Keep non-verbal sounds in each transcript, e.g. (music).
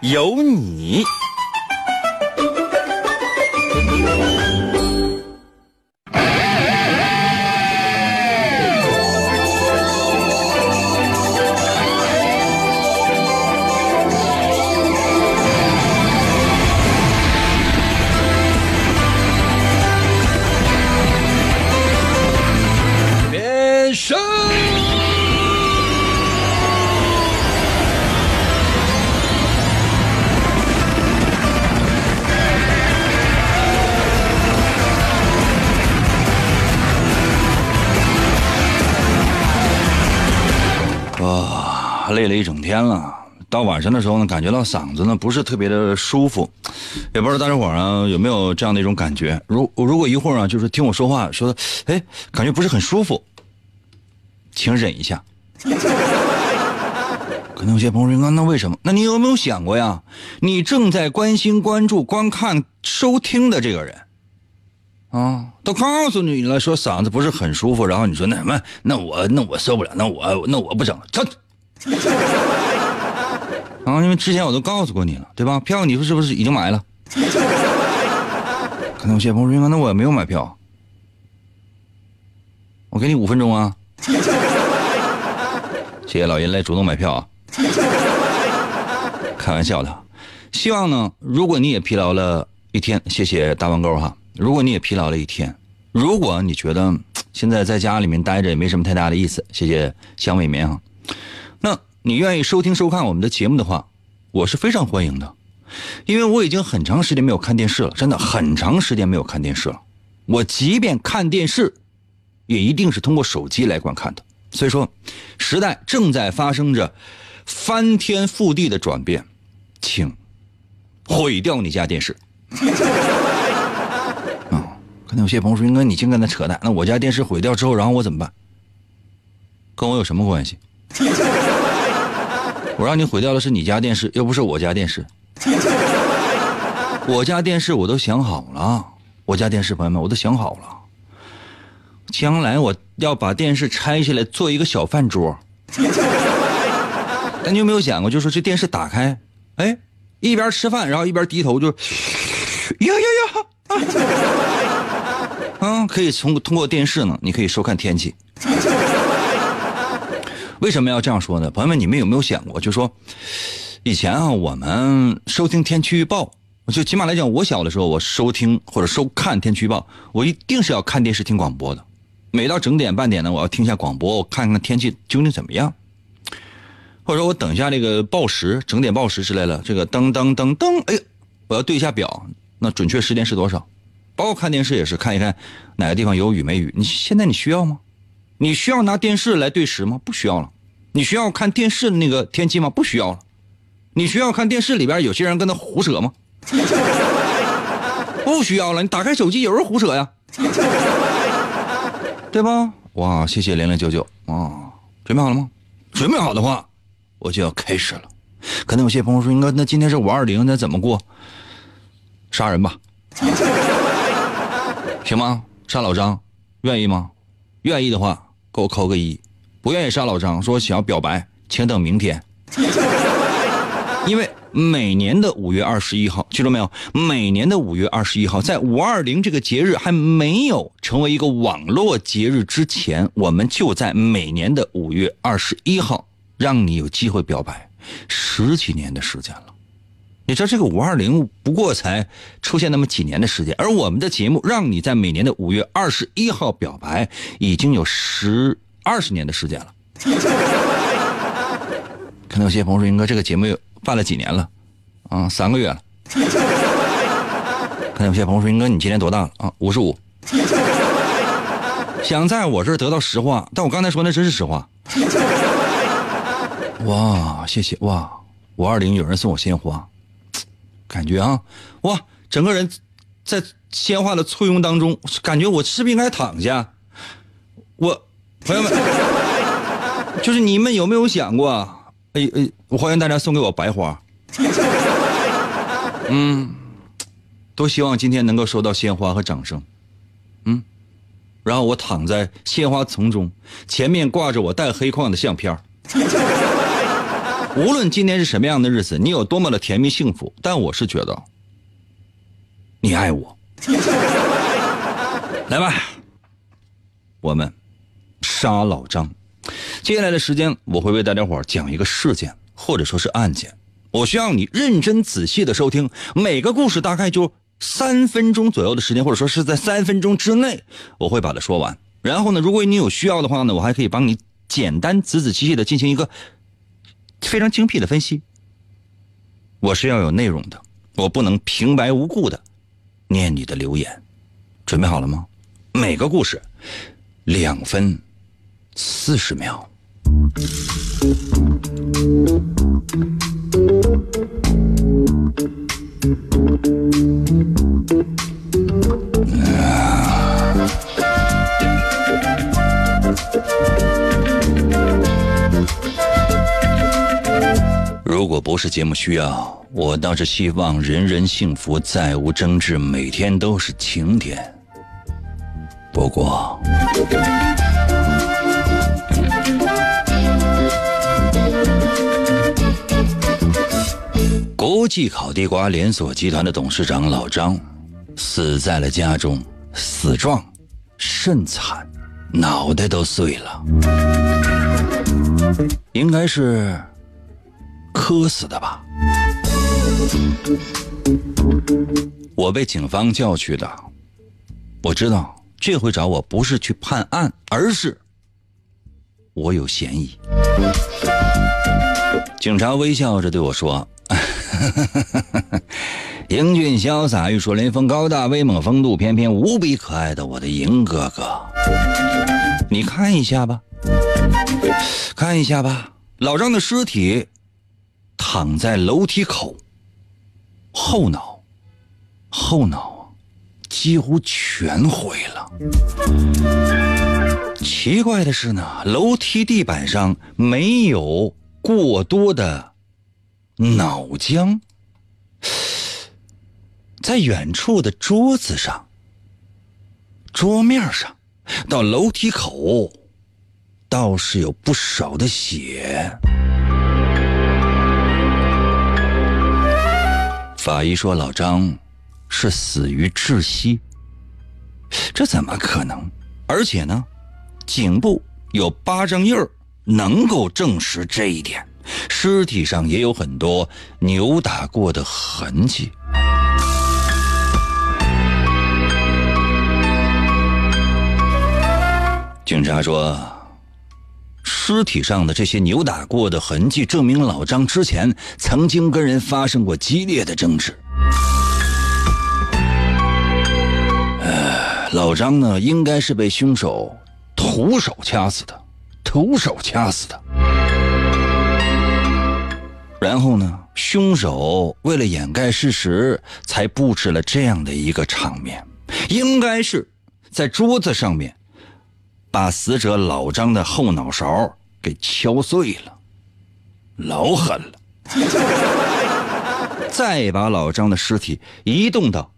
有你。累了一整天了。到晚上的时候呢，感觉到嗓子呢不是特别的舒服，也不知道大家伙儿啊有没有这样的一种感觉。如如果一会儿啊，就是听我说话，说哎，感觉不是很舒服，请忍一下。可能有些朋友说，那为什么？那你有没有想过呀？你正在关心、关注、观看、收听的这个人，啊，都告诉你了，说嗓子不是很舒服，然后你说那什么，那我那我受不了，那我那我不整了，走，操！(laughs) 啊，因为之前我都告诉过你了，对吧？票你说是不是已经买了？(laughs) 可能有些朋友说，那我也没有买票，我给你五分钟啊。(laughs) 谢谢老人来主动买票啊。开玩笑的，希望呢，如果你也疲劳了一天，谢谢大弯钩哈。如果你也疲劳了一天，如果你觉得现在在家里面待着也没什么太大的意思，谢谢香美棉哈。那你愿意收听收看我们的节目的话，我是非常欢迎的，因为我已经很长时间没有看电视了，真的很长时间没有看电视了。我即便看电视，也一定是通过手机来观看的。所以说，时代正在发生着翻天覆地的转变，请毁掉你家电视。(laughs) 啊，可能有些朋友说：“应该你净跟他扯淡。”那我家电视毁掉之后，然后我怎么办？跟我有什么关系？我让你毁掉的是你家电视，又不是我家电视。我家电视我都想好了，我家电视朋友们我都想好了。将来我要把电视拆下来做一个小饭桌。那你有没有想过，就是这电视打开，哎，一边吃饭，然后一边低头就，呀呀呀，啊，可以从通过电视呢，你可以收看天气。为什么要这样说呢？朋友们，你们有没有想过，就说以前啊，我们收听天气预报，就起码来讲，我小的时候，我收听或者收看天气预报，我一定是要看电视听广播的。每到整点半点呢，我要听一下广播，我看看天气究竟怎么样，或者说我等一下这个报时，整点报时之类的，这个噔噔噔噔，哎，我要对一下表，那准确时间是多少？包括看电视也是看一看哪个地方有雨没雨。你现在你需要吗？你需要拿电视来对时吗？不需要了。你需要看电视那个天气吗？不需要了。你需要看电视里边有些人跟他胡扯吗？(laughs) 不需要了。你打开手机，有人胡扯呀。(laughs) 对吧？哇，谢谢零零九九啊！准备好了吗？准备好的话，我就要开始了。可能有些朋友说：“应该那今天是五二零，那怎么过？杀人吧，(laughs) 行吗？杀老张，愿意吗？愿意的话，给我扣个一；不愿意杀老张，说想要表白，请等明天。因为每年的五月二十一号，记住没有？每年的五月二十一号，在五二零这个节日还没有成为一个网络节日之前，我们就在每年的五月二十一号让你有机会表白，十几年的时间了。你知道这个五二零不过才出现那么几年的时间，而我们的节目让你在每年的五月二十一号表白，已经有十二十年的时间了。可能有些朋友说，英哥这个节目办了几年了？啊，三个月了。可能有些朋友说，英哥你今年多大了？啊，五十五。(laughs) 想在我这儿得到实话，但我刚才说那真是实话。(laughs) 哇，谢谢哇！五二零有人送我鲜花，感觉啊，哇，整个人在鲜花的簇拥当中，感觉我是不是应该躺下？我朋友们，(laughs) 就是你们有没有想过？哎哎，我欢迎大家送给我白花。(laughs) 嗯，多希望今天能够收到鲜花和掌声。嗯，然后我躺在鲜花丛中，前面挂着我带黑框的相片无论今天是什么样的日子，你有多么的甜蜜幸福，但我是觉得，你爱我。(laughs) 来吧，我们杀老张。接下来的时间，我会为大家伙讲一个事件，或者说是案件。我需要你认真仔细的收听，每个故事大概就三分钟左右的时间，或者说是在三分钟之内，我会把它说完。然后呢，如果你有需要的话呢，我还可以帮你简单仔仔细细的进行一个非常精辟的分析。我是要有内容的，我不能平白无故的念你的留言。准备好了吗？每个故事两分四十秒。如果不是节目需要，我倒是希望人人幸福，再无争执，每天都是晴天。不过，国际烤地瓜连锁集团的董事长老张死在了家中，死状甚惨，脑袋都碎了，应该是磕死的吧。我被警方叫去的，我知道。这回找我不是去判案，而是我有嫌疑。警察微笑着对我说：“ (laughs) 英俊潇洒、玉树临风、高大威猛、风度翩翩、无比可爱的我的银哥哥，你看一下吧，看一下吧，老张的尸体躺在楼梯口，后脑，后脑。”几乎全毁了。奇怪的是呢，楼梯地板上没有过多的脑浆，在远处的桌子上、桌面上到楼梯口，倒是有不少的血。法医说：“老张。”是死于窒息，这怎么可能？而且呢，颈部有巴掌印儿，能够证实这一点。尸体上也有很多扭打过的痕迹。警察说，尸体上的这些扭打过的痕迹，证明老张之前曾经跟人发生过激烈的争执。老张呢，应该是被凶手徒手掐死的，徒手掐死的。然后呢，凶手为了掩盖事实，才布置了这样的一个场面，应该是在桌子上面把死者老张的后脑勺给敲碎了，老狠了。(laughs) 再把老张的尸体移动到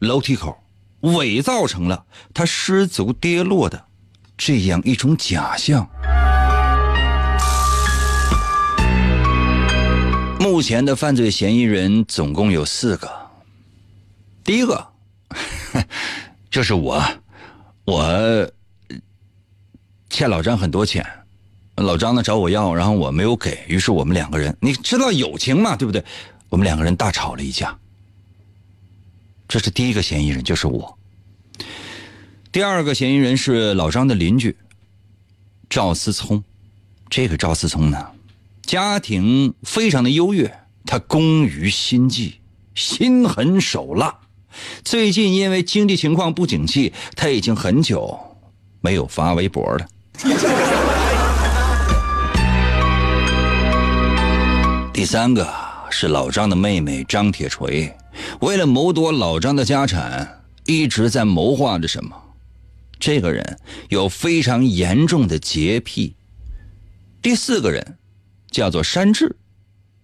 楼梯口。伪造成了他失足跌落的这样一种假象。目前的犯罪嫌疑人总共有四个。第一个 (laughs) 就是我，我欠老张很多钱，老张呢找我要，然后我没有给，于是我们两个人，你知道友情嘛，对不对？我们两个人大吵了一架。这是第一个嫌疑人，就是我。第二个嫌疑人是老张的邻居赵思聪。这个赵思聪呢，家庭非常的优越，他工于心计，心狠手辣。最近因为经济情况不景气，他已经很久没有发微博了。第三个是老张的妹妹张铁锤，为了谋夺老张的家产，一直在谋划着什么。这个人有非常严重的洁癖。第四个人叫做山治，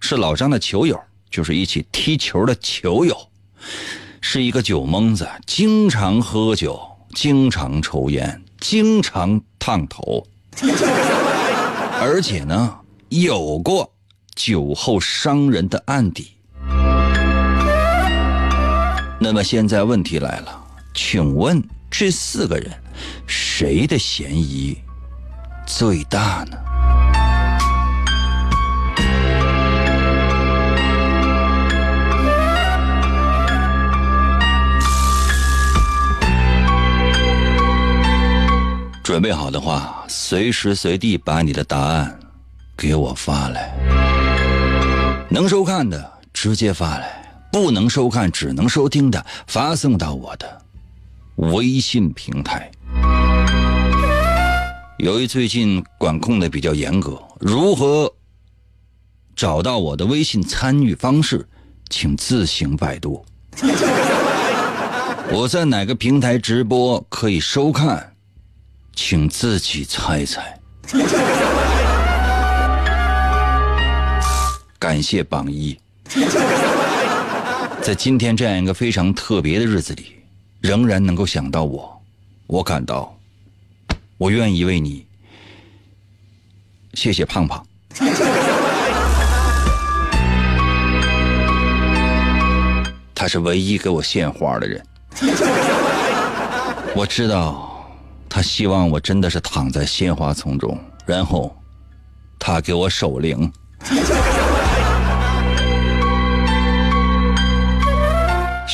是老张的球友，就是一起踢球的球友，是一个酒蒙子，经常喝酒，经常抽烟，经常烫头，而且呢，有过酒后伤人的案底。那么现在问题来了，请问这四个人，谁的嫌疑最大呢？准备好的话，随时随地把你的答案给我发来。能收看的直接发来，不能收看只能收听的发送到我的微信平台。由于最近管控的比较严格，如何找到我的微信参与方式，请自行百度。(laughs) 我在哪个平台直播可以收看？请自己猜猜。感谢榜一，(laughs) 在今天这样一个非常特别的日子里，仍然能够想到我，我感到，我愿意为你，谢谢胖胖。(laughs) 他是唯一给我献花的人，(laughs) 我知道。他希望我真的是躺在鲜花丛中，然后他给我守灵。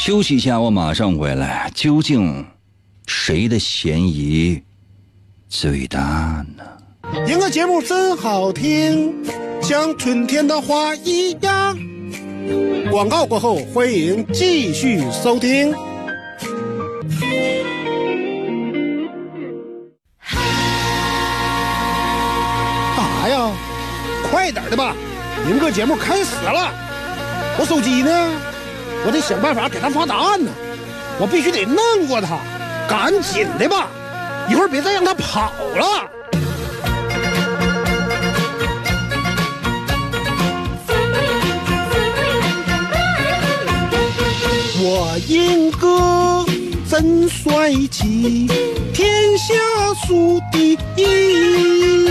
休息一下，我马上回来。究竟谁的嫌疑最大呢？听个节目真好听，像春天的花一样。广告过后，欢迎继续收听。干啥呀快点的吧，明个节目开始了。我手机呢？我得想办法给他发答案呢。我必须得弄过他，赶紧的吧，一会儿别再让他跑了。我英哥真帅气，天下数第一。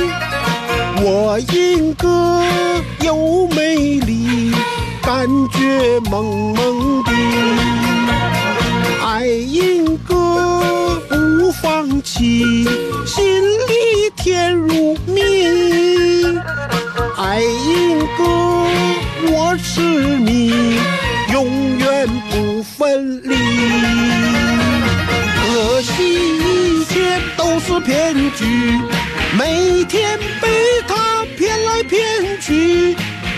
我英哥又美丽，感觉萌萌的。爱英哥不放弃，心里甜如蜜。爱英哥我痴迷，永远不分离。可惜一切都是骗局，每天被他骗来。骗去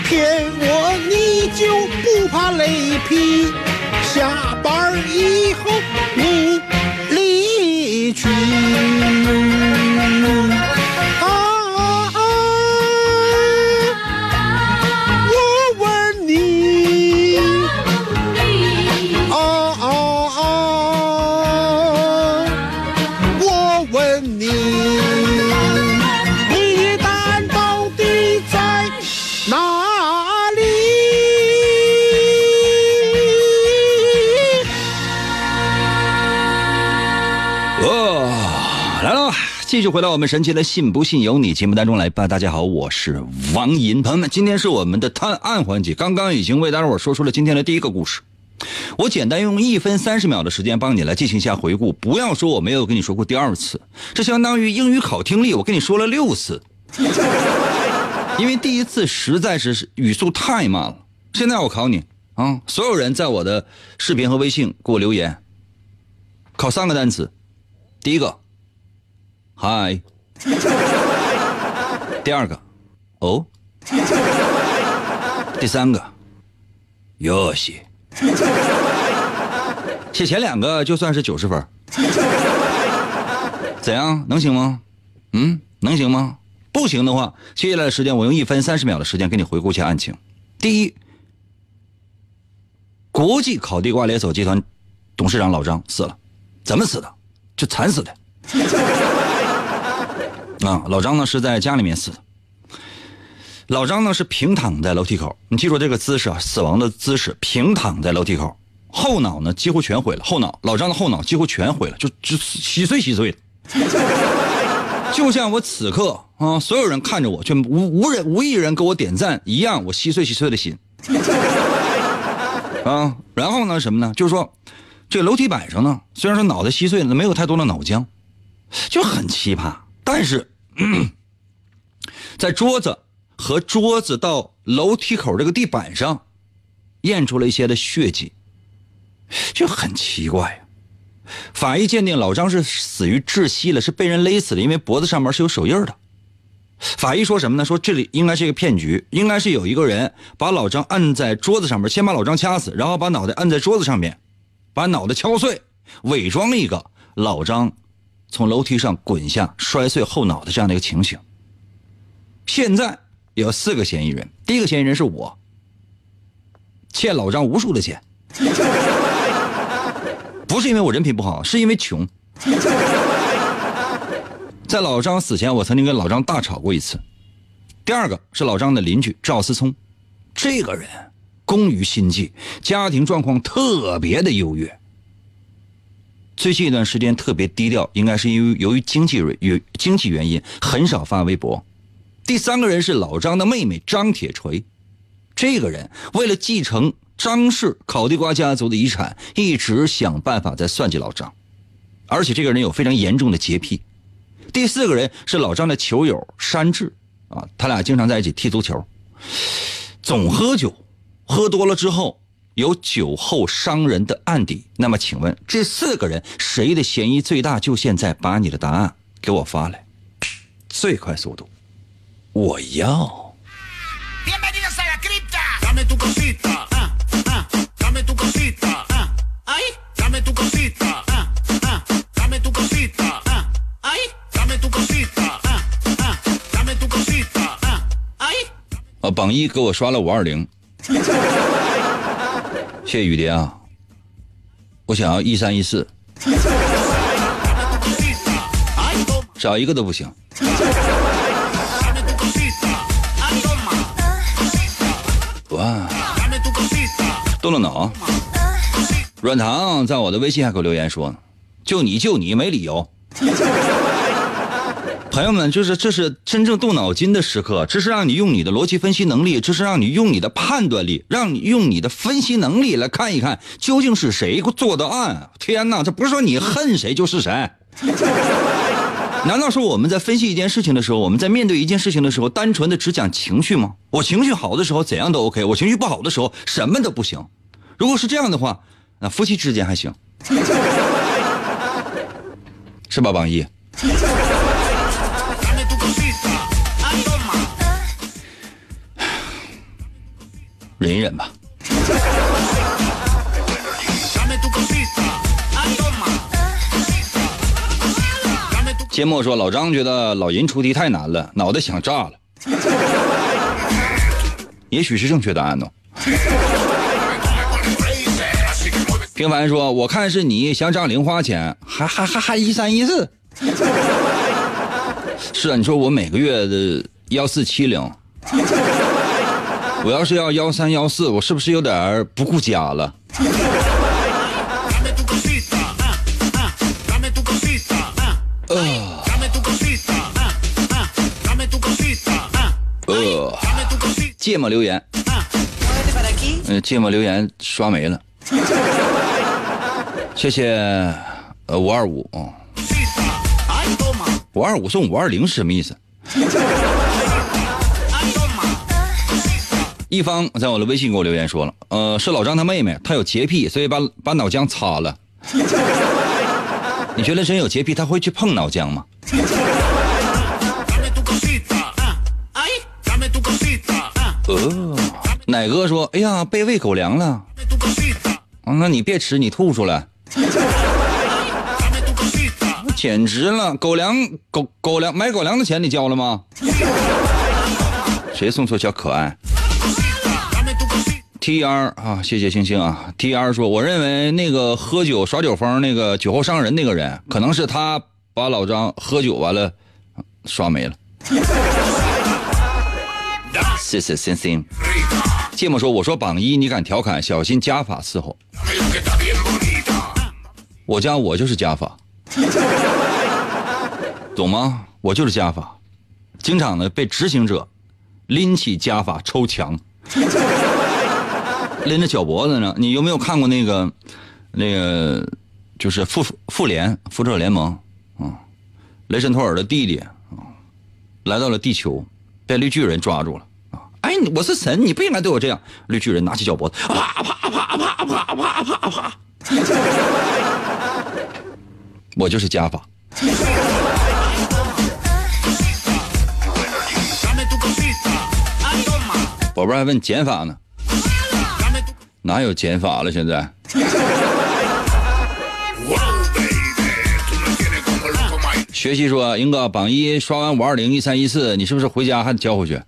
骗我，你就不怕雷劈？下班以后你离去。续回到我们神奇的“信不信由你”节目当中来吧。大家好，我是王银，朋友们，今天是我们的探案环节。刚刚已经为大伙说出了今天的第一个故事，我简单用一分三十秒的时间帮你来进行一下回顾。不要说我没有跟你说过第二次，这相当于英语考听力，我跟你说了六次，因为第一次实在是语速太慢了。现在我考你啊，所有人在我的视频和微信给我留言，考三个单词，第一个。嗨，(laughs) 第二个，哦，(laughs) 第三个，哟西，(laughs) 写前两个就算是九十分，怎样？能行吗？嗯，能行吗？不行的话，接下来的时间我用一分三十秒的时间给你回顾一下案情。第一，国际烤地瓜连锁集团董事长老张死了，怎么死的？就惨死的。啊，老张呢是在家里面死的。老张呢是平躺在楼梯口，你记住这个姿势啊，死亡的姿势，平躺在楼梯口，后脑呢几乎全毁了，后脑老张的后脑几乎全毁了，就就稀碎稀碎的。就像我此刻啊，所有人看着我，却无无人无一人给我点赞一样，我稀碎稀碎的心。啊，然后呢，什么呢？就是说，这楼梯板上呢，虽然说脑袋稀碎了，没有太多的脑浆，就很奇葩。但是，(clears throat) 在桌子和桌子到楼梯口这个地板上，验出了一些的血迹，就很奇怪呀。法医鉴定老张是死于窒息了，是被人勒死的，因为脖子上面是有手印的。法医说什么呢？说这里应该是一个骗局，应该是有一个人把老张按在桌子上面，先把老张掐死，然后把脑袋按在桌子上面，把脑袋敲碎，伪装一个老张从楼梯上滚下摔碎后脑的这样的一个情形。现在有四个嫌疑人，第一个嫌疑人是我，欠老张无数的钱，(laughs) 不是因为我人品不好，是因为穷。在老张死前，我曾经跟老张大吵过一次。第二个是老张的邻居赵思聪，这个人工于心计，家庭状况特别的优越。最近一段时间特别低调，应该是因为由于经济原经济原因，很少发微博。第三个人是老张的妹妹张铁锤，这个人为了继承张氏烤地瓜家族的遗产，一直想办法在算计老张，而且这个人有非常严重的洁癖。第四个人是老张的球友山治，啊，他俩经常在一起踢足球，总喝酒，喝多了之后有酒后伤人的案底。那么，请问这四个人谁的嫌疑最大？就现在把你的答案给我发来，最快速度，我要。啊，榜一给我刷了五二零，谢雨蝶啊，我想要一三一四，少一个都不行。哇，动动脑。软糖在我的微信还给我留言说，就你就你没理由。朋友们，就是这是真正动脑筋的时刻，这是让你用你的逻辑分析能力，这是让你用你的判断力，让你用你的分析能力来看一看究竟是谁做的案。天哪，这不是说你恨谁就是谁。难道说我们在分析一件事情的时候，我们在面对一件事情的时候，单纯的只讲情绪吗？我情绪好的时候怎样都 OK，我情绪不好的时候什么都不行。如果是这样的话，那夫妻之间还行，是吧，榜一？忍一忍吧。芥末说：“老张觉得老银出题太难了，脑袋想炸了。也许是正确答案呢。”平凡说：“我看是你想涨零花钱，还还还还一三一四。”是啊，你说我每个月的幺四七零，我要是要幺三幺四，我是不是有点不顾家了？呃，呃，芥末留言，嗯，芥末留言刷没了，谢谢，呃，五二五啊，五二五送五二零是什么意思？一方在我的微信给我留言说了，呃，是老张他妹妹，她有洁癖，所以把把脑浆擦了。(laughs) 你觉得真有洁癖，他会去碰脑浆吗？呃，奶哥说：“哎呀，被喂狗粮了。”啊，那你别吃，你吐出来。简直了，狗粮狗狗粮买狗粮的钱你交了吗？谁送错小可爱？T R 啊，谢谢星星啊。T R 说，我认为那个喝酒耍酒疯、那个酒后伤人那个人，可能是他把老张喝酒完了刷没了。(laughs) 谢谢星星。芥末说，我说榜一，你敢调侃，小心家法伺候。我家我就是家法，懂吗？我就是家法，经常呢被执行者拎起家法抽墙。拎着脚脖子呢，你有没有看过那个，那个就是复复联复仇者联盟啊？雷神托尔的弟弟啊，来到了地球，被绿巨人抓住了啊！哎，我是神，你不应该对我这样。绿巨人拿起脚脖子，啪啪啪啪啪啪啪啪，(laughs) 我就是加法。宝贝还问减法呢。哪有减法了？现在。学习说，英哥榜一刷完五二零一三一四，你是不是回家还得交回去？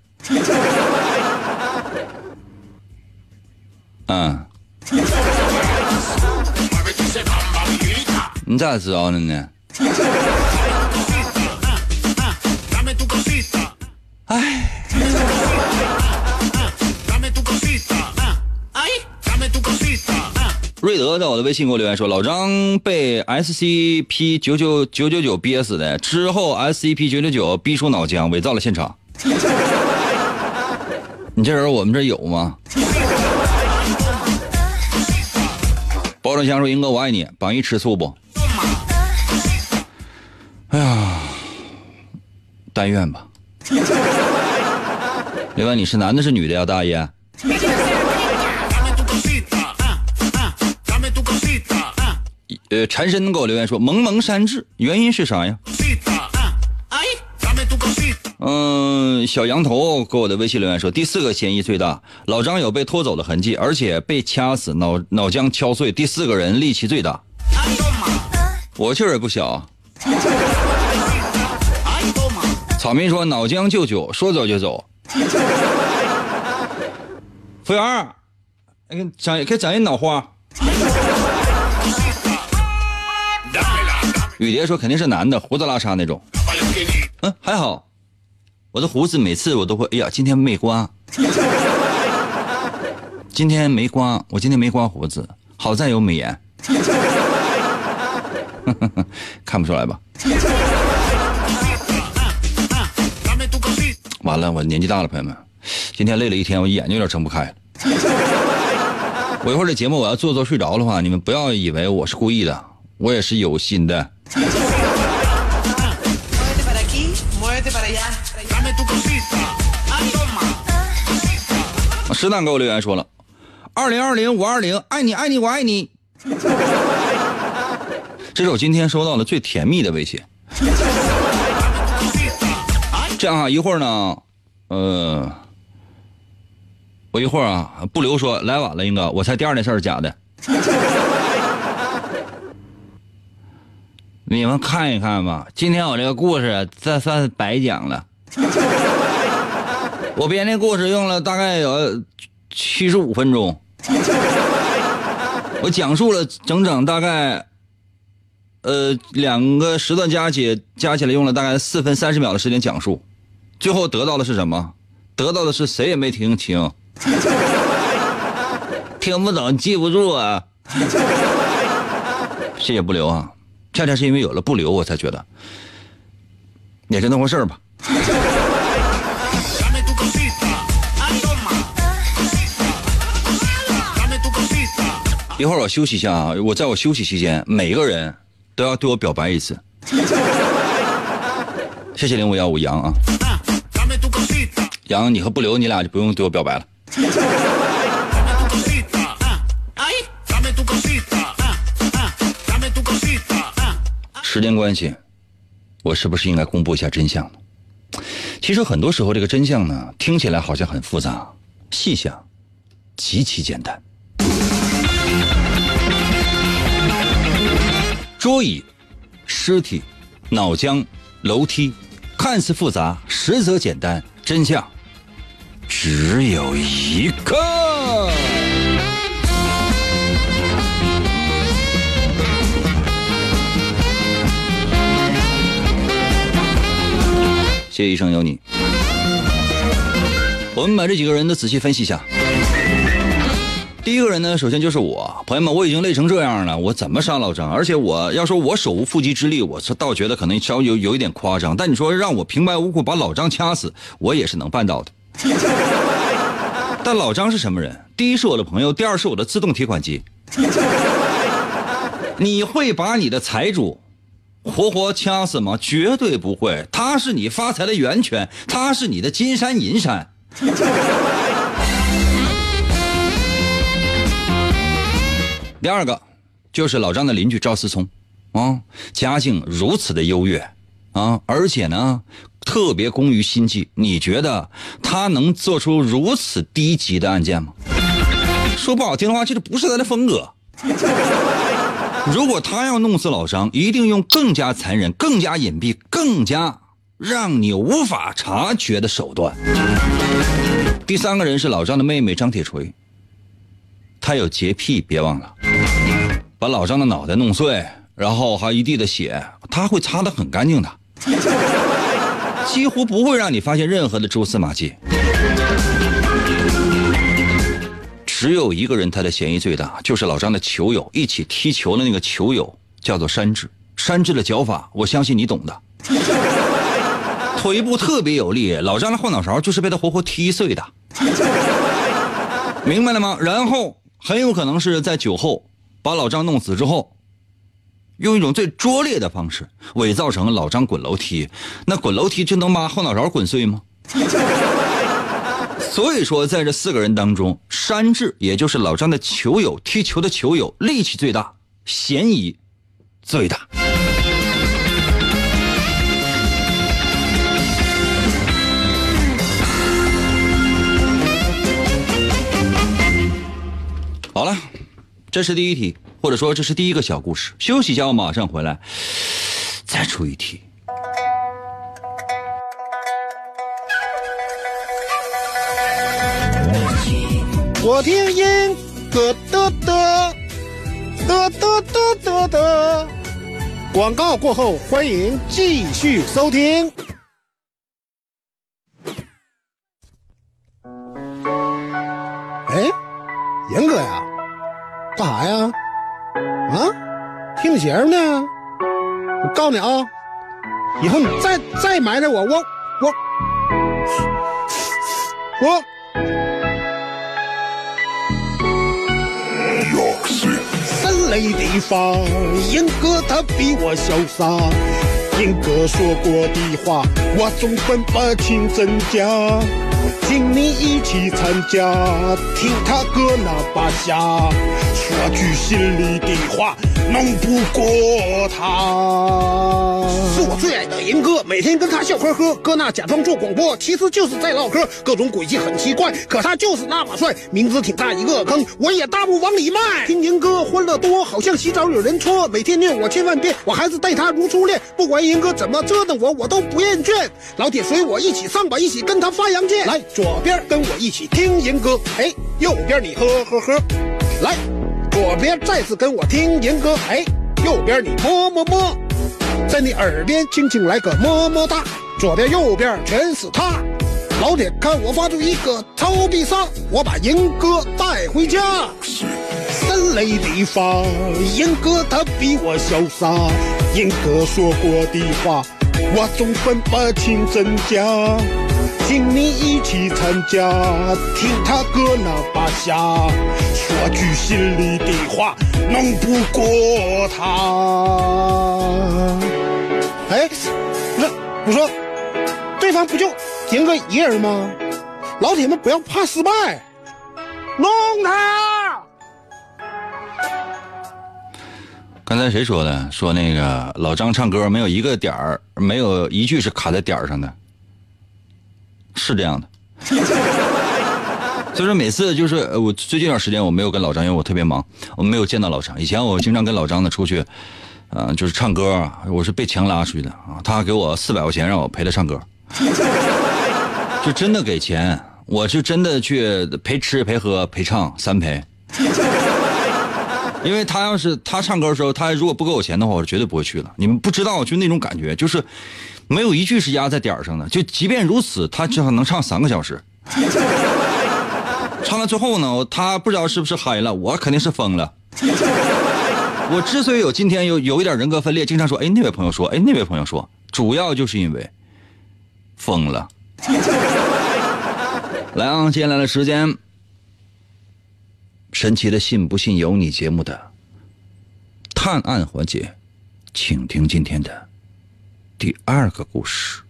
嗯。你咋知道的呢？哎。瑞德在我的微信给我留言说：“老张被 SCP 九九九九九憋死的，之后 SCP 九九九逼出脑浆，伪造了现场。(laughs) 你这人我们这有吗？” (laughs) 包装箱说：“英哥我爱你，榜一吃醋不？”哎呀，但愿吧。(laughs) 另外，你是男的是女的呀，大爷？呃，缠身给我留言说萌萌山治，原因是啥呀？嗯，小羊头给我的微信留言说第四个嫌疑最大，老张有被拖走的痕迹，而且被掐死，脑脑浆敲碎，第四个人力气最大。我劲儿也不小。草民说脑浆就酒，说走就走。服务员，给整给整一脑花。雨蝶说肯定是男的，胡子拉碴那种。嗯，还好，我的胡子每次我都会。哎呀，今天没刮，今天没刮，我今天没刮胡子，好在有美颜。(laughs) 看不出来吧？完了，我年纪大了，朋友们，今天累了一天，我眼睛有点睁不开。我一会儿这节目我要做做睡着的话，你们不要以为我是故意的，我也是有心的。石 (laughs) 蛋给我留言说了：“二零二零五二零，爱你爱你我爱你。(laughs) ”这是我今天收到的最甜蜜的微信。这样啊，一会儿呢，呃，我一会儿啊，不留说来晚了，英哥，我猜第二件事是假的。你们看一看吧，今天我这个故事这算是白讲了。我编这故事用了大概有七十五分钟，我讲述了整整大概，呃，两个时段加起加起来用了大概四分三十秒的时间讲述，最后得到的是什么？得到的是谁也没听清，听不懂，记不住啊！谢谢不留啊。恰恰是因为有了不留，我才觉得也就那回事吧。一会儿我休息一下啊，我在我休息期间，每个人都要对我表白一次。谢谢零五幺五杨啊，杨，你和不留，你俩就不用对我表白了。时间关系，我是不是应该公布一下真相呢？其实很多时候，这个真相呢，听起来好像很复杂，细想，极其简单。桌椅、尸体、脑浆、楼梯，看似复杂，实则简单。真相只有一个。谢谢一生有你。我们把这几个人都仔细分析一下。第一个人呢，首先就是我，朋友们，我已经累成这样了，我怎么杀老张？而且我要说我手无缚鸡之力，我是倒觉得可能稍微有有一点夸张。但你说让我平白无故把老张掐死，我也是能办到的。但老张是什么人？第一是我的朋友，第二是我的自动提款机。你会把你的财主活活掐死吗？绝对不会，他是你发财的源泉，他是你的金山银山。(laughs) 第二个，就是老张的邻居赵思聪，啊，家境如此的优越，啊，而且呢，特别工于心计。你觉得他能做出如此低级的案件吗？说不好听的话，这就不是他的风格。如果他要弄死老张，一定用更加残忍、更加隐蔽、更加让你无法察觉的手段。第三个人是老张的妹妹张铁锤，她有洁癖，别忘了。把老张的脑袋弄碎，然后还一地的血，他会擦得很干净的，几乎不会让你发现任何的蛛丝马迹。只有一个人，他的嫌疑最大，就是老张的球友，一起踢球的那个球友叫做山治。山治的脚法，我相信你懂的，腿部特别有力，老张的后脑勺就是被他活活踢碎的，明白了吗？然后很有可能是在酒后。把老张弄死之后，用一种最拙劣的方式伪造成老张滚楼梯，那滚楼梯就能把后脑勺滚碎吗？所以说，在这四个人当中，山治也就是老张的球友，踢球的球友，力气最大，嫌疑最大。好了。这是第一题，或者说这是第一个小故事。休息一下，我马上回来，再出一题。我听音歌的的的的的的的，广告过后，欢迎继续收听。哎，严哥呀！干啥呀？啊，听节目呢？我告诉你啊，以后你再再埋汰我，我我我。累地方，英哥他比我潇洒。英哥说过的话，我总分不清真假。请你一起参加，听他哥那把下，说句心里的话，弄不过他。是我最爱的银哥，每天跟他笑呵呵，哥那假装做广播，其实就是在唠嗑，各种诡计很奇怪，可他就是那么帅，名字挺大一个坑，我也大步往里迈。听银哥欢乐多，好像洗澡有人搓，每天念我千万遍，我还是待他如初恋，不管银哥怎么折腾我，我都不厌倦。老铁随我一起上吧，一起跟他发扬剑，来。左边跟我一起听银哥，哎，右边你呵呵呵，来，左边再次跟我听银歌，哎，右边你么么么，在你耳边轻轻来个么么哒，左边右边全是他，老铁看我发出一个超必杀，我把银哥带回家。森雷地方，银哥他比我潇洒，银哥说过的话，我总分不清真假。请你一起参加，听他哥那把下，说句心里的话，弄不过他。哎，那我说，对方不就赢哥一人吗？老铁们不要怕失败，弄他！刚才谁说的？说那个老张唱歌没有一个点儿，没有一句是卡在点儿上的。是这样的，所以说每次就是我最近一段时间我没有跟老张，因为我特别忙，我没有见到老张。以前我经常跟老张呢出去，呃，就是唱歌，我是被强拉出去的啊。他给我四百块钱让我陪他唱歌，就真的给钱，我就真的去陪吃陪喝陪唱三陪。因为他要是他唱歌的时候，他如果不给我钱的话，我是绝对不会去了。你们不知道，就那种感觉，就是没有一句是压在点儿上的。就即便如此，他至少能唱三个小时。唱到最后呢，他不知道是不是嗨了，我肯定是疯了。我之所以有今天有有一点人格分裂，经常说，哎，那位朋友说，哎，那位朋友说，主要就是因为疯了。(laughs) 来啊，接下来的时间，神奇的“信不信由你”节目的探案环节，请听今天的第二个故事。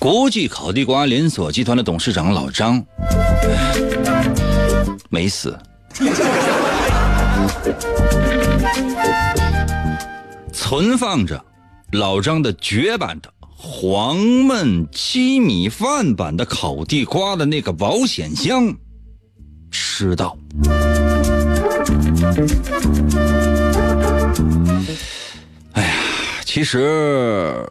国际烤地瓜连锁集团的董事长老张没死，存放着老张的绝版的黄焖鸡米饭版的烤地瓜的那个保险箱吃到。哎呀，其实，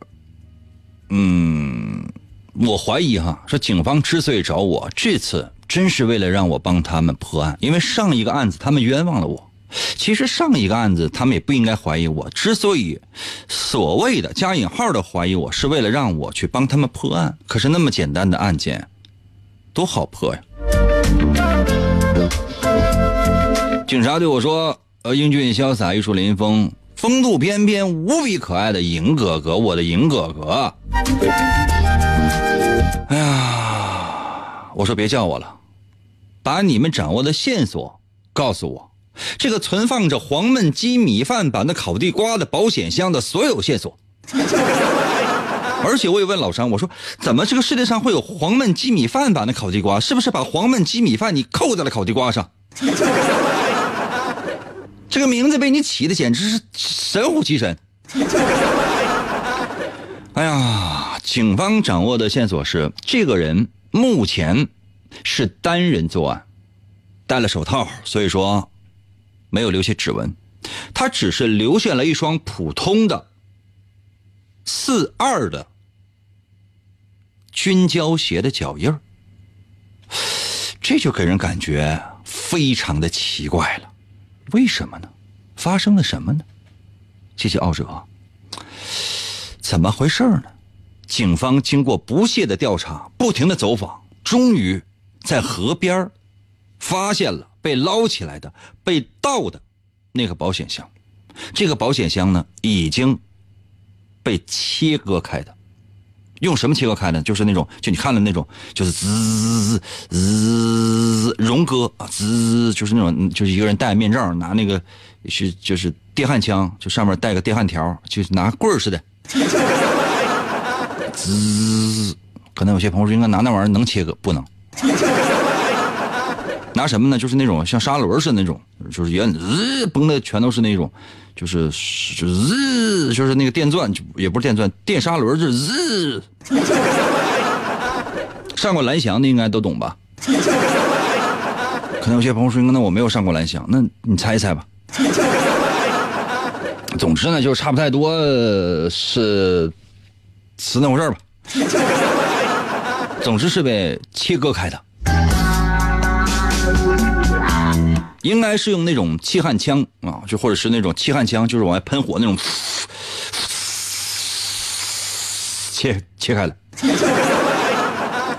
嗯，我怀疑哈，说警方之所以找我，这次真是为了让我帮他们破案，因为上一个案子他们冤枉了我。其实上一个案子他们也不应该怀疑我，之所以所谓的加引号的怀疑我，是为了让我去帮他们破案。可是那么简单的案件，多好破呀！警察对我说：“呃，英俊潇洒、玉树临风、风度翩翩、无比可爱的银哥哥，我的银哥哥。”哎呀，我说别叫我了，把你们掌握的线索告诉我。这个存放着黄焖鸡米饭版的烤地瓜的保险箱的所有线索，而且我也问老张，我说怎么这个世界上会有黄焖鸡米饭版的烤地瓜？是不是把黄焖鸡米饭你扣在了烤地瓜上？(laughs) 这个名字被你起的简直是神乎其神。哎呀，警方掌握的线索是，这个人目前是单人作案，戴了手套，所以说。没有留下指纹，他只是留下了一双普通的四二的军胶鞋的脚印这就给人感觉非常的奇怪了。为什么呢？发生了什么呢？谢谢奥哲，怎么回事呢？警方经过不懈的调查，不停的走访，终于在河边发现了。被捞起来的、被盗的，那个保险箱，这个保险箱呢已经被切割开的，用什么切割开呢？就是那种，就你看的那种，就是滋滋荣哥啊，滋就是那种，就是一个人戴面罩，拿那个是就是电焊枪，就上面带个电焊条，就是拿棍儿似的，滋，可能有些朋友说，应该拿那玩意儿能切割，不能。拿什么呢？就是那种像砂轮似的那种，就是也日崩的全都是那种，就是就日就是那个电钻，就也不是电钻，电砂轮是日。上过蓝翔的应该都懂吧？可能有些朋友说，那我没有上过蓝翔，那你猜一猜吧。总之呢，就是差不太多是是那回事吧。总之是被切割开的。应该是用那种气焊枪啊，就或者是那种气焊枪，就是往外喷火那种，切切开了，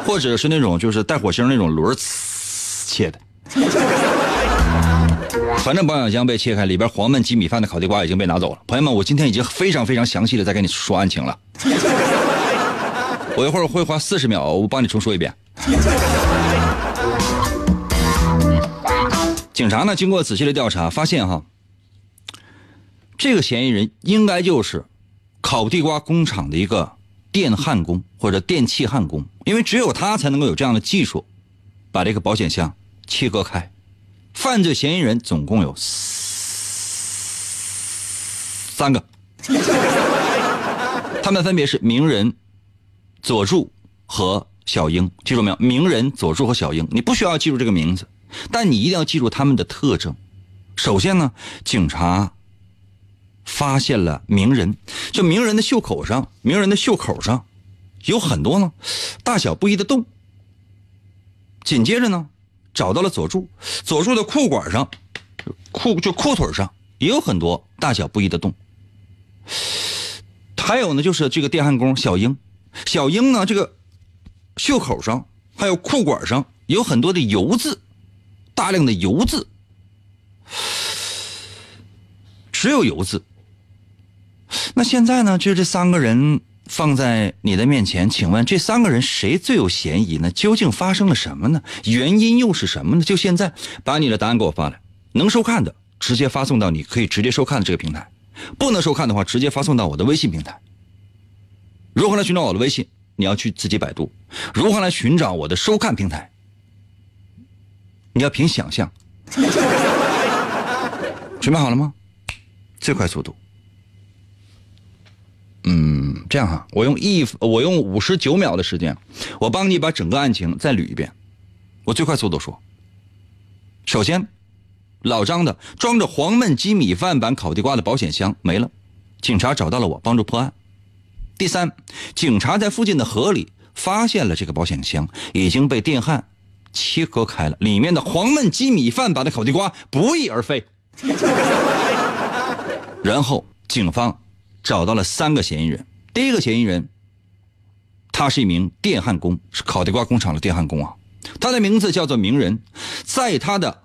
或者是那种就是带火星那种轮切的。反正保险箱被切开，里边黄焖鸡米饭的烤地瓜已经被拿走了。朋友们，我今天已经非常非常详细的在跟你说案情了，我一会儿会花四十秒，我帮你重说一遍。警察呢，经过仔细的调查，发现哈，这个嫌疑人应该就是烤地瓜工厂的一个电焊工或者电气焊工，因为只有他才能够有这样的技术，把这个保险箱切割开。犯罪嫌疑人总共有三个，他们分别是名人佐助和小英，记住没有？名人佐助和小英，你不需要记住这个名字。但你一定要记住他们的特征，首先呢，警察发现了名人，就名人的袖口上，名人的袖口上有很多呢大小不一的洞。紧接着呢，找到了佐助，佐助的裤管上，裤就裤腿上也有很多大小不一的洞。还有呢，就是这个电焊工小英，小英呢这个袖口上还有裤管上有很多的油渍，大量的油渍，只有油渍。那现在呢，就这三个人放在你的面前，请问这三个人谁最有嫌疑呢？究竟发生了什么呢？原因又是什么呢？就现在，把你的答案给我发来，能收看的直接发送到你可以直接收看的这个平台，不能收看的话，直接发送到我的微信平台。如何来寻找我的微信？你要去自己百度。如何来寻找我的收看平台？你要凭想象。(laughs) 准备好了吗？最快速度。嗯，这样哈，我用一我用五十九秒的时间，我帮你把整个案情再捋一遍。我最快速度说。首先，老张的装着黄焖鸡米饭版烤地瓜的保险箱没了，警察找到了我，帮助破案。第三，警察在附近的河里发现了这个保险箱，已经被电焊切割开了，里面的黄焖鸡米饭版的烤地瓜不翼而飞。(laughs) 然后，警方找到了三个嫌疑人。第一个嫌疑人，他是一名电焊工，是烤地瓜工厂的电焊工啊。他的名字叫做鸣人，在他的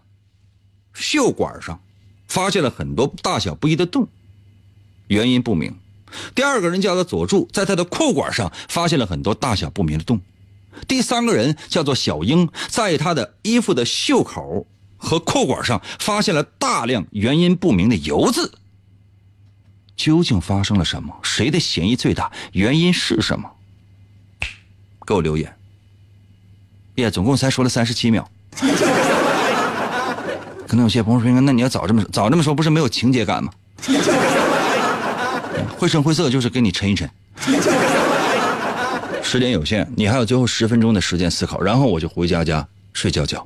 袖管上发现了很多大小不一的洞，原因不明。第二个人叫做佐助，在他的裤管上发现了很多大小不明的洞。第三个人叫做小英，在他的衣服的袖口和裤管上发现了大量原因不明的油渍。究竟发生了什么？谁的嫌疑最大？原因是什么？给我留言。耶，总共才说了三十七秒。(laughs) 可能有些朋友说：“那你要早这么早这么说，不是没有情节感吗？(laughs) ”绘声绘色就是给你沉一沉。时间有限，你还有最后十分钟的时间思考，然后我就回家家睡觉觉。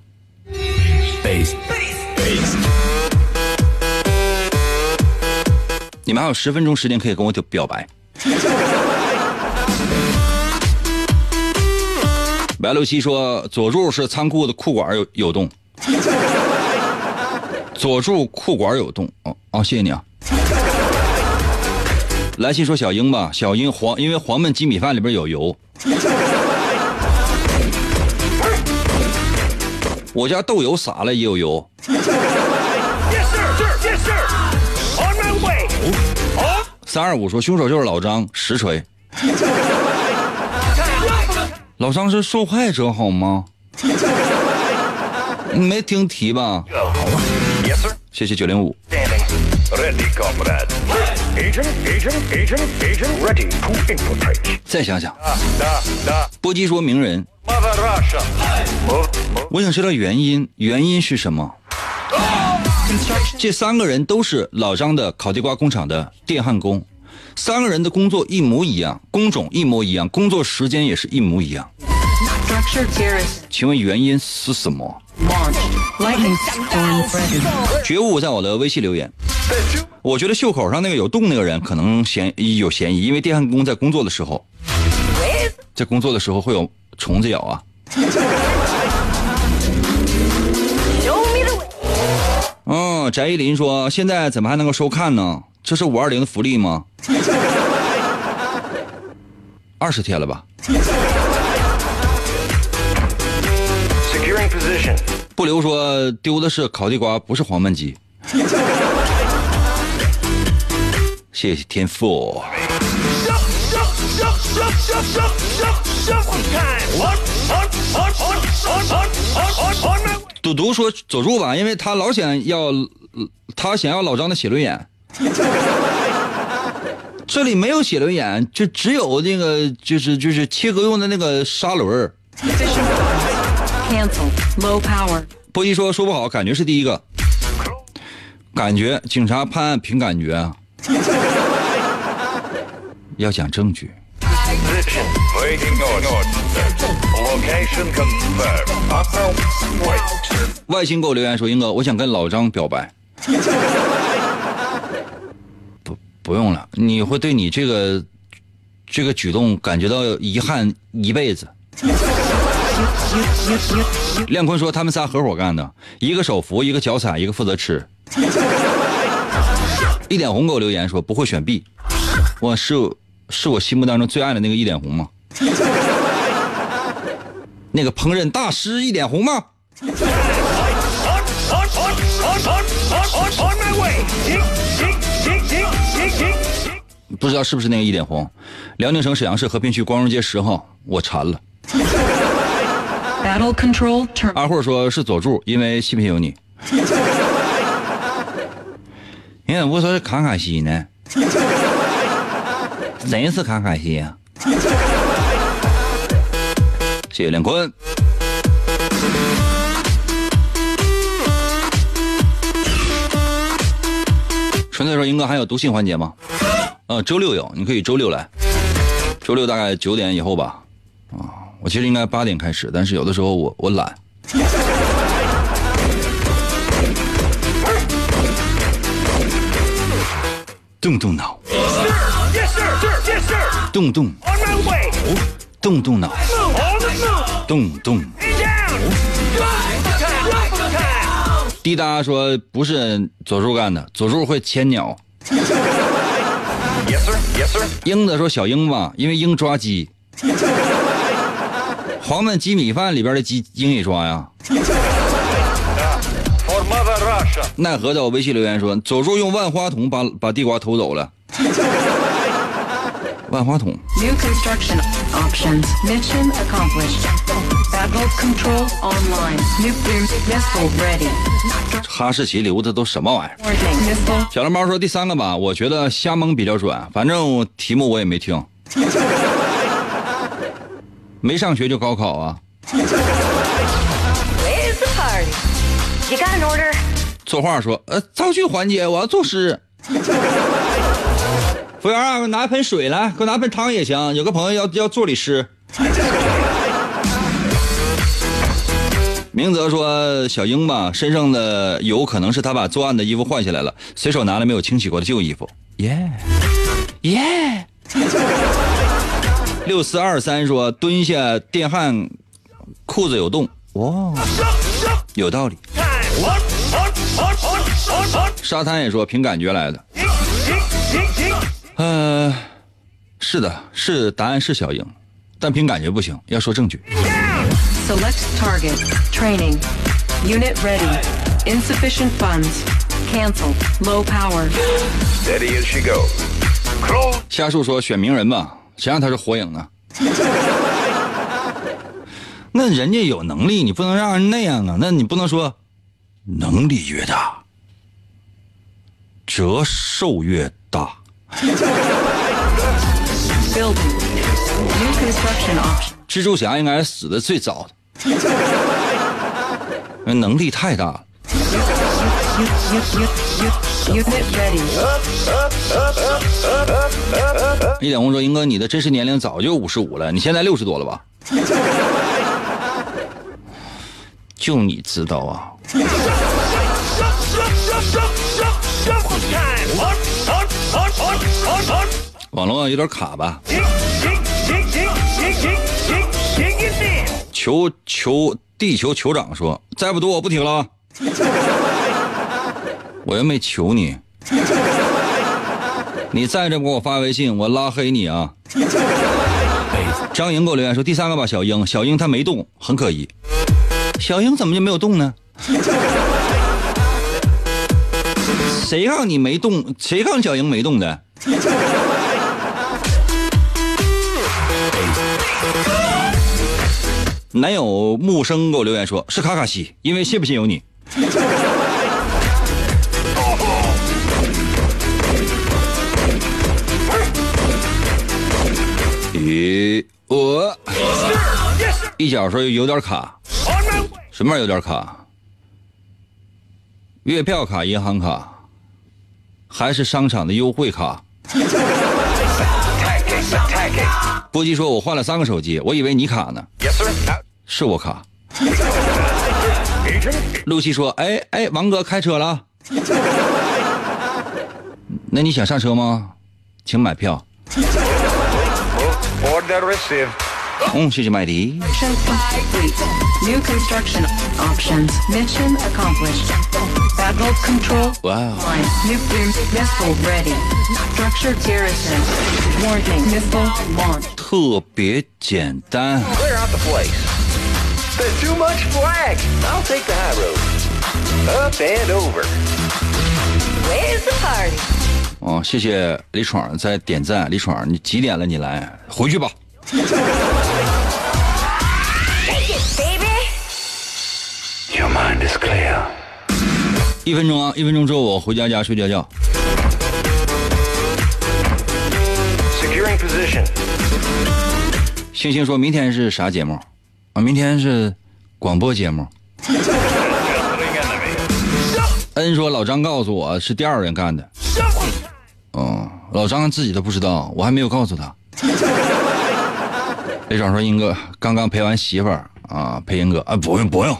你们还有十分钟时间可以跟我表白。(laughs) 白露西说：“佐助是仓库的裤管有有洞。”佐助裤管有洞。哦哦，谢谢你啊。来信说小英吧，小英黄，因为黄焖鸡米饭里边有油。我家豆油撒了也有油。三二五说凶手就是老张实锤。老张是受害者好吗？你没听题吧？谢谢九零五。再想想，波基说名人，我想知道原因，原因是什么？这三个人都是老张的烤地瓜工厂的电焊工，三个人的工作一模一样，工种一模一样，工作时间也是一模一样。请问原因是什么？觉悟在我的微信留言。我觉得袖口上那个有洞那个人可能嫌有嫌疑，因为电焊工在工作的时候，在工作的时候会有虫子咬啊。嗯，翟依林说：“现在怎么还能够收看呢？这是五二零的福利吗？二十天了吧？”不留说丢的是烤地瓜，不是黄焖鸡。谢谢天赋。赌毒说佐助吧，因为他老想要，他想要老张的写轮眼。(laughs) 这里没有写轮眼，就只有那个，就是就是切割用的那个砂轮。波一说说不好，感觉是第一个。感觉警察判案凭感觉啊。要讲证据。外星给我留言说：“英哥，我想跟老张表白。不，不用了，你会对你这个这个举动感觉到遗憾一辈子。亮坤说他们仨合伙干的，一个手扶，一个脚踩，一个负责吃。一点红给我留言说不会选 B，我是是我心目当中最爱的那个一点红吗？(laughs) 那个烹饪大师一点红吗？不知道是不是那个一点红？辽宁省沈阳市和平区光荣街十号，我馋了。Battle control term. 二货说是佐助，因为信不信由你。(laughs) 你看我说是卡卡西呢，真是卡卡西呀、(laughs) 谢谢梁坤。纯粹说，英哥还有读信环节吗？呃，周六有，你可以周六来，周六大概九点以后吧。啊，我其实应该八点开始，但是有的时候我我懒。动动脑，动动，动动脑，动动。滴答说不是佐助干的，佐助会牵鸟。英子说小鹰吧，因为鹰抓鸡。黄焖鸡米饭里边的鸡，鹰也抓呀。奈何在我微信留言说，佐助用万花筒把把地瓜偷走了。万花筒，New construction options. Mission accomplished. Battle control online. Nuclear missile ready. 哈士奇留的都什么玩意儿小蓝猫说第三个吧，我觉得瞎蒙比较准，反正题目我也没听。没上学就高考啊？Where's the party? You got an order? 作画说，呃，造句环节我要作诗。服务员啊，给我拿一盆水来，给我拿盆汤也行。有个朋友要要做礼诗。明泽说：“小英吧，身上的油可能是他把作案的衣服换下来了，随手拿了没有清洗过的旧衣服。”耶耶。六四二三说：“蹲下电焊，裤子有洞。”哇，有道理。沙滩也说凭感觉来的。呃，是的，是答案是小英，但凭感觉不行，要说证据。select target. Training. Unit ready. Insufficient funds. Cancel. Low power. Steady as she goes. Close. 瞎树说选名人吧，谁让他是火影呢？那人家有能力，你不能让人那样啊！那你不能说能力越大，折寿越大。蜘蛛侠应该是死的最早的，那能力太大了。一点红说：“英哥，你的真实年龄早就五十五了，你现在六十多了吧？”就你知道啊！网络有点卡吧？球球地球酋长说：“再不读我不听了啊。(laughs) ”我又没求你，你再这么给我发微信，我拉黑你啊！张莹给我留言说：“第三个吧，小英，小英她没动，很可疑。小英怎么就没有动呢？谁让你没动？谁让小英没动的？”男友木生给我留言说：“是卡卡西，因为信不信由你。”咦，我一脚说有点卡，什么玩意有点卡？月票卡、银行卡，还是商场的优惠卡？(laughs) 波基说：“我换了三个手机，我以为你卡呢，Yes, sir. 是我卡。(laughs) ”露西说：“哎哎，王哥开车了啊。那你想上车吗？请买票。嗯，谢谢麦迪。Mission complete. New construction options. Mission accomplished. Battle control. 哇哦， Line. Nuclear missile ready. Structure garrison. Warning. Missile launch. 特别简单。 Clear out the place. There's too much flag. I'll take the high road. Up and over. Where's the party? 哦，谢谢李闯在点赞。李闯，你几点了？你来回去吧。 Is clear. 一分钟啊，一分钟之后我回家家睡觉觉。Securing position. 星星说明天是啥节目？啊，明天是广播节目。恩说老张告诉我是第二人干的。哦，老张自己都不知道，我还没有告诉他。(laughs) 李爽说：“英哥刚刚陪完媳妇儿啊，陪英哥啊，不用不用。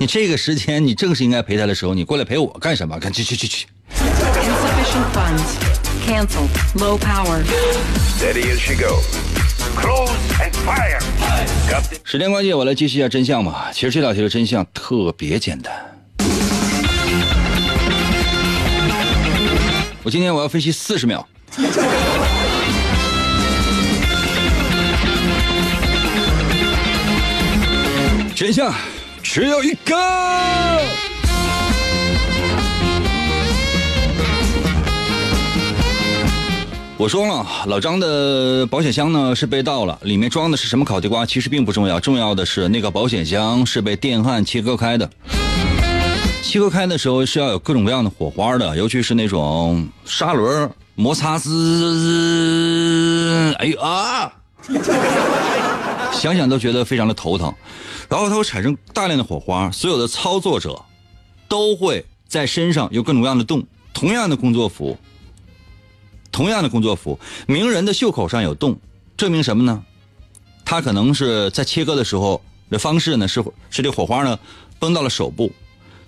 你这个时间你正是应该陪他的时候，你过来陪我干什么？赶紧去去去！Insufficient funds. Cancel. Low power. Steady as she goes. Close and fire. 时间关系，我来揭示一下真相吧。其实这道题的真相特别简单。我今天我要分析四十秒。真相只有一个。我说了，老张的保险箱呢是被盗了，里面装的是什么烤地瓜其实并不重要，重要的是那个保险箱是被电焊切割开的。切割开的时候是要有各种各样的火花的，尤其是那种砂轮摩擦滋，哎呦啊，想想都觉得非常的头疼。然后它会产生大量的火花，所有的操作者都会在身上有各种各样的洞，同样的工作服。同样的工作服，名人的袖口上有洞，证明什么呢？他可能是在切割的时候的方式呢，是是这火花呢崩到了手部。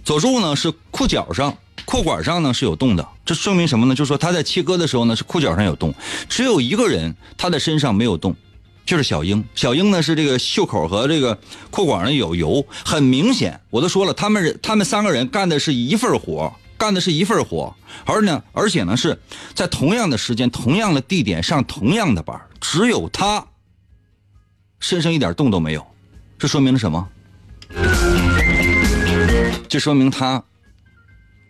佐助呢是裤脚上裤管上呢是有洞的，这说明什么呢？就是说他在切割的时候呢是裤脚上有洞，只有一个人他的身上没有洞，就是小英。小英呢是这个袖口和这个裤管上有油，很明显，我都说了，他们他们三个人干的是一份活。干的是一份活，而呢，而且呢是在同样的时间、同样的地点上同样的班，只有他身上一点洞都没有，这说明了什么？这说明他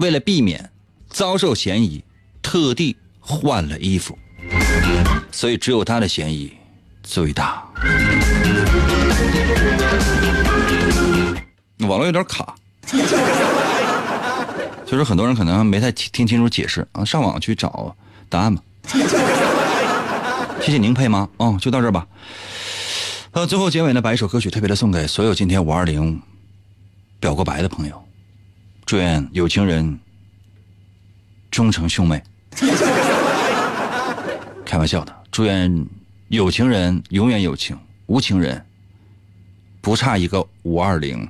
为了避免遭受嫌疑，特地换了衣服，所以只有他的嫌疑最大。网络有点卡。(laughs) 就是很多人可能没太听清楚解释啊，上网去找答案吧。谢谢您佩吗？哦，就到这儿吧。呃，最后结尾呢，把一首歌曲特别的送给所有今天五二零表过白的朋友，祝愿有情人终成兄妹。开玩笑的，祝愿有情人永远有情，无情人不差一个五二零。